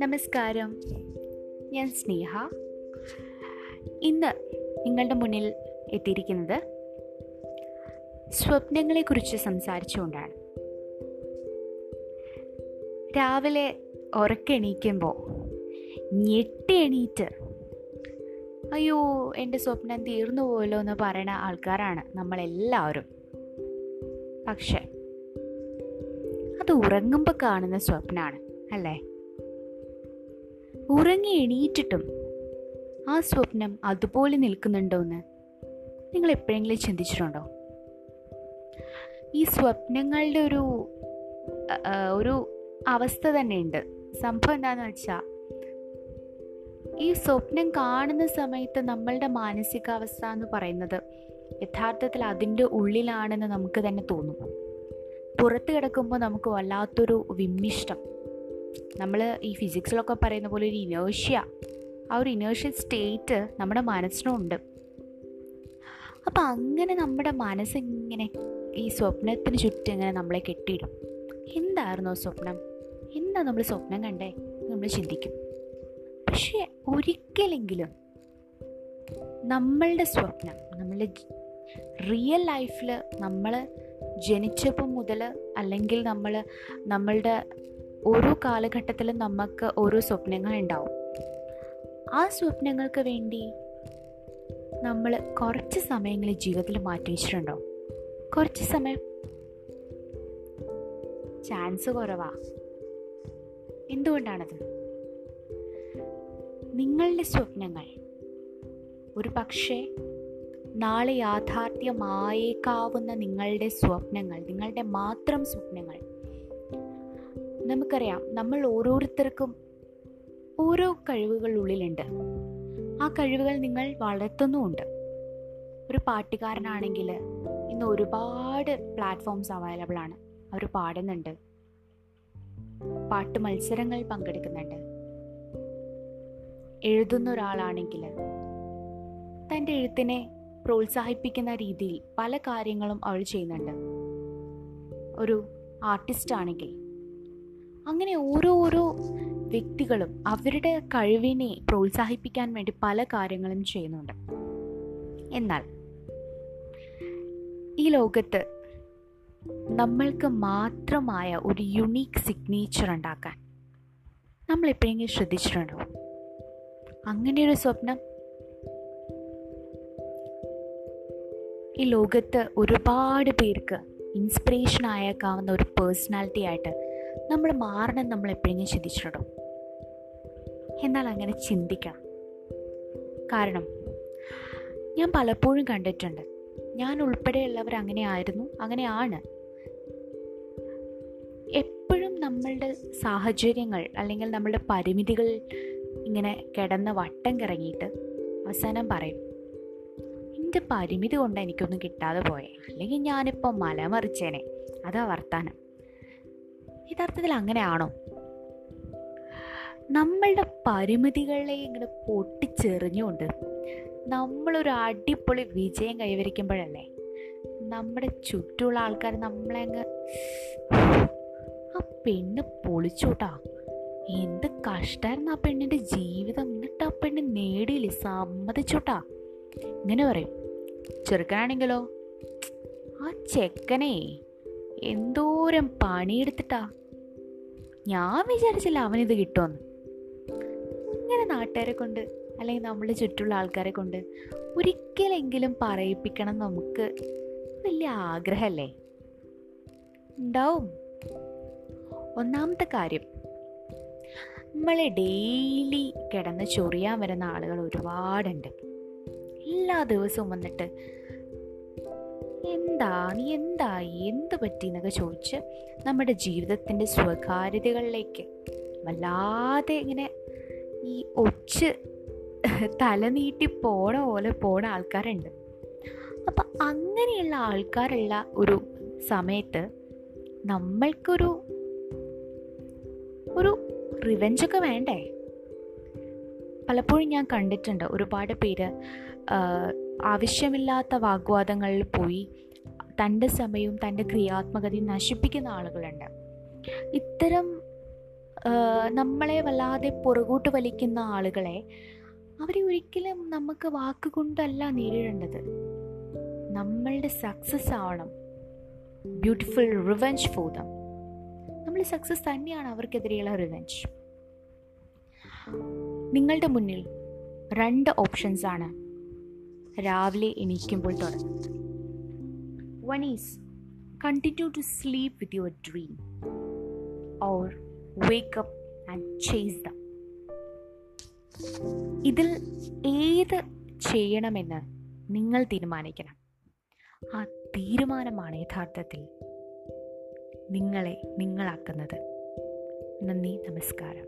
നമസ്കാരം. ഞാൻ സ്നേഹ. ഇന്ന് നിങ്ങളുടെ മുന്നിൽ എത്തിയിരിക്കുന്നത് സ്വപ്നങ്ങളെക്കുറിച്ച് സംസാരിച്ചുകൊണ്ടാണ്. രാവിലെ ഉറക്കെണീക്കുമ്പോൾ ഞെട്ടി എണീറ്റ് അയ്യോ എന്റെ സ്വപ്നം തീർന്നു പോയല്ലോ എന്ന് പറയുന്ന ആൾക്കാരാണ് നമ്മളെല്ലാവരും. പക്ഷെ അത് ഉറങ്ങുമ്പോൾ കാണുന്ന സ്വപ്നമാണ് അല്ലേ? ഉറങ്ങി എണീറ്റിട്ടും ആ സ്വപ്നം അതുപോലെ നിൽക്കുന്നുണ്ടോ എന്ന് നിങ്ങൾ എപ്പോഴെങ്കിലും ചിന്തിച്ചിട്ടുണ്ടോ? ഈ സ്വപ്നങ്ങളുടെ ഒരു ഒരു അവസ്ഥ തന്നെയുണ്ട്. സംഭവം എന്താണെന്ന് വെച്ചാൽ ഈ സ്വപ്നം കാണുന്ന സമയത്ത് നമ്മളുടെ മാനസികാവസ്ഥ എന്ന് പറയുന്നത് യഥാർത്ഥത്തിൽ അതിന്റെ ഉള്ളിലാണെന്ന് നമുക്ക് തന്നെ തോന്നും. പുറത്ത് കിടക്കുമ്പോൾ നമുക്ക് വല്ലാത്തൊരു വിമ്മിഷ്ടം. നമ്മൾ ഈ ഫിസിക്സിലൊക്കെ പറയുന്ന പോലെ ഒരു ഇനേഴ്ഷ്യ ആ ഒരു ഇനേഴ്ഷ്യൽ സ്റ്റേറ്റ് നമ്മുടെ മനസ്സിനുണ്ട്. അപ്പം അങ്ങനെ നമ്മുടെ മനസ്സിങ്ങനെ ഈ സ്വപ്നത്തിന് ചുറ്റും ഇങ്ങനെ നമ്മളെ കെട്ടിയിടും. എന്തായിരുന്നു സ്വപ്നം? എന്താ നമ്മൾ സ്വപ്നം കണ്ടേ? നമ്മൾ ചിന്തിക്കും. പക്ഷേ ഒരിക്കലെങ്കിലും നമ്മളുടെ സ്വപ്നം നമ്മളുടെ റിയൽ ലൈഫിൽ നമ്മൾ ജനിച്ചപ്പോൾ മുതൽ അല്ലെങ്കിൽ നമ്മൾ നമ്മളുടെ ഓരോ കാലഘട്ടത്തിലും നമുക്ക് ഓരോ സ്വപ്നങ്ങൾ ഉണ്ടാവും. ആ സ്വപ്നങ്ങൾക്ക് വേണ്ടി നമ്മൾ കുറച്ച് സമയങ്ങൾ ജീവിതത്തിൽ മാറ്റി വെച്ചിട്ടുണ്ടോ? കുറച്ച് സമയം. ചാൻസ് കുറവാ. എന്തുകൊണ്ടാണത്? നിങ്ങളുടെ സ്വപ്നങ്ങൾ. ഒരു പക്ഷേ നാളെ യാഥാർത്ഥ്യമായേക്കാവുന്ന നിങ്ങളുടെ സ്വപ്നങ്ങൾ നിങ്ങളുടെ മാത്രം സ്വപ്നങ്ങൾ. നമുക്കറിയാം നമ്മൾ ഓരോരുത്തർക്കും ഓരോ കഴിവുകൾ ഉള്ളിലുണ്ട് ആ കഴിവുകൾ നിങ്ങൾ വളർത്തുന്നുമുണ്ട്. ഒരു പാട്ടുകാരനാണെങ്കിൽ ഇന്ന് ഒരുപാട് പ്ലാറ്റ്ഫോംസ് അവൈലബിൾ ആണ്. അവർ പാടുന്നുണ്ട്. പാട്ട് മത്സരങ്ങൾ പങ്കെടുക്കുന്നുണ്ട്. എഴുതുന്ന ഒരാളാണെങ്കിൽ തന്റെ എഴുത്തിനെ പ്രോത്സാഹിപ്പിക്കുന്ന രീതിയിൽ പല കാര്യങ്ങളും അവൾ ചെയ്യുന്നുണ്ട്. ഒരു ആർട്ടിസ്റ്റ് ആണെങ്കിൽ അങ്ങനെ ഓരോ ഓരോ വ്യക്തികളും അവരുടെ കഴിവിനെ പ്രോത്സാഹിപ്പിക്കാൻ വേണ്ടി പല കാര്യങ്ങളും ചെയ്യുന്നുണ്ട്. എന്നാൽ ഈ ലോകത്ത് നമ്മൾക്ക് മാത്രമായ ഒരു യുണീക്ക് സിഗ്നേച്ചർ ഉണ്ടാക്കാൻ നമ്മൾ എപ്പോഴെങ്കിലും ശ്രദ്ധിച്ചിട്ടുണ്ടോ? അങ്ങനെ ഒരു സ്വപ്നം ഈ ലോകത്ത് ഒരുപാട് പേർക്ക് ഇൻസ്പിറേഷൻ ആയേക്കാവുന്ന ഒരു പേഴ്സണാലിറ്റി ആയിട്ട് നമ്മൾ മാറണം നമ്മൾ എപ്പോഴെങ്കിലും ചിന്തിച്ചിട്ടുണ്ടോ? എന്നാൽ അങ്ങനെ ചിന്തിക്കണം കാരണം ഞാൻ പലപ്പോഴും കണ്ടിട്ടുണ്ട് ഞാൻ ഉൾപ്പെടെയുള്ളവർ അങ്ങനെ ആയിരുന്നു അങ്ങനെയാണ്. എപ്പോഴും നമ്മളുടെ സാഹചര്യങ്ങൾ അല്ലെങ്കിൽ നമ്മളുടെ പരിമിതികൾ ഇങ്ങനെ കിടന്ന് വട്ടം കിറങ്ങിയിട്ട് അവസാനം പറയും എന്റെ പരിമിതി കൊണ്ട് എനിക്കൊന്നും കിട്ടാതെ പോയെ. അല്ലെങ്കിൽ ഞാനിപ്പോൾ മലമറിച്ചേനെ അതാ വർത്താനം. യഥാർത്ഥത്തിൽ അങ്ങനെയാണോ? നമ്മളുടെ പരിമിതികളെ ഇങ്ങനെ പൊട്ടിച്ചെറിഞ്ഞുകൊണ്ട് നമ്മളൊരു അടിപൊളി വിജയം കൈവരിക്കുമ്പോഴല്ലേ നമ്മുടെ ചുറ്റുമുള്ള ആൾക്കാർ നമ്മളെ അങ്ങ് ആ പെണ്ണ് പൊളിച്ചോട്ടാ. എന്ത് കഷ്ടായിരുന്നു ആ പെണ്ണിന്റെ ജീവിതം. എന്നിട്ട് ആ പെണ്ണ് നേടിയില്ലേ? സമ്മതിച്ചോട്ടാ. ഇങ്ങനെ പറയും. ചെറുക്കനാണെങ്കിലോ? ആ ചെക്കനെ എന്തോരം പണിയെടുത്തിട്ടാ. ഞാൻ വിചാരിച്ചില്ല അവനിത് കിട്ടുമെന്ന്. ഇങ്ങനെ നാട്ടുകാരെ കൊണ്ട് അല്ലെങ്കിൽ നമ്മളെ ചുറ്റുള്ള ആൾക്കാരെ കൊണ്ട് ഒരിക്കലെങ്കിലും പറയിപ്പിക്കണം നമുക്ക്. വലിയ ആഗ്രഹമല്ലേ? ഉണ്ടാവും. ഒന്നാമത്തെ കാര്യം നമ്മളെ ഡെയിലി കിടന്ന് ചൊറിയാൻ വരുന്ന ആളുകൾ ഒരുപാടുണ്ട്. എല്ലാ ദിവസവും വന്നിട്ട് എന്താ നീ എന്തായി എന്ത് പറ്റി? എന്നൊക്കെ ചോദിച്ച് നമ്മുടെ ജീവിതത്തിന്റെ സ്വകാര്യതകളിലേക്ക് വല്ലാതെ ഇങ്ങനെ ഈ ഒച്ച് തല നീട്ടി പോണ പോലെ പോണ ആൾക്കാരുണ്ട്. അപ്പം അങ്ങനെയുള്ള ആൾക്കാരുള്ള ഒരു സമയത്ത് നമ്മൾക്കൊരു ഒരു റിവെഞ്ചൊക്കെ വേണ്ടേ? പലപ്പോഴും ഞാൻ കണ്ടിട്ടുണ്ട് ഒരുപാട് പേര് ആവശ്യമില്ലാത്ത വാഗ്വാദങ്ങളിൽ പോയി തന്റെ സമയവും തന്റെ ക്രിയാത്മകതയും നശിപ്പിക്കുന്ന ആളുകളുണ്ട്. ഇത്തരം നമ്മളെ വല്ലാതെ പുറകോട്ട് വലിക്കുന്ന ആളുകളെ അവരെ ഒരിക്കലും നമുക്ക് വാക്കുകൊണ്ടല്ല നേരിടേണ്ടത്. നമ്മളുടെ സക്സസ് ആവണം. ബ്യൂട്ടിഫുൾ റിവെഞ്ച് ഫോർ ദം നമ്മൾ സക്സസ് തന്നെയാണ് അവർക്കെതിരെയുള്ള റിവെഞ്ച് നിങ്ങളുടെ മുന്നിൽ രണ്ട് ഓപ്ഷൻസ് ആണ്. രാവിലെ എണീക്കുമ്പോൾ തുടങ്ങുന്നത് one is continue to sleep with your dream or wake up and chase the ഇതിൽ ഏത് ചെയ്യണമെന്ന് നിങ്ങൾ തീരുമാനിക്കണം. ആ തീരുമാനമാണ് യഥാർത്ഥത്തിൽ നിങ്ങളെ നിങ്ങളാക്കുന്നത്. നന്ദി നമസ്കാരം.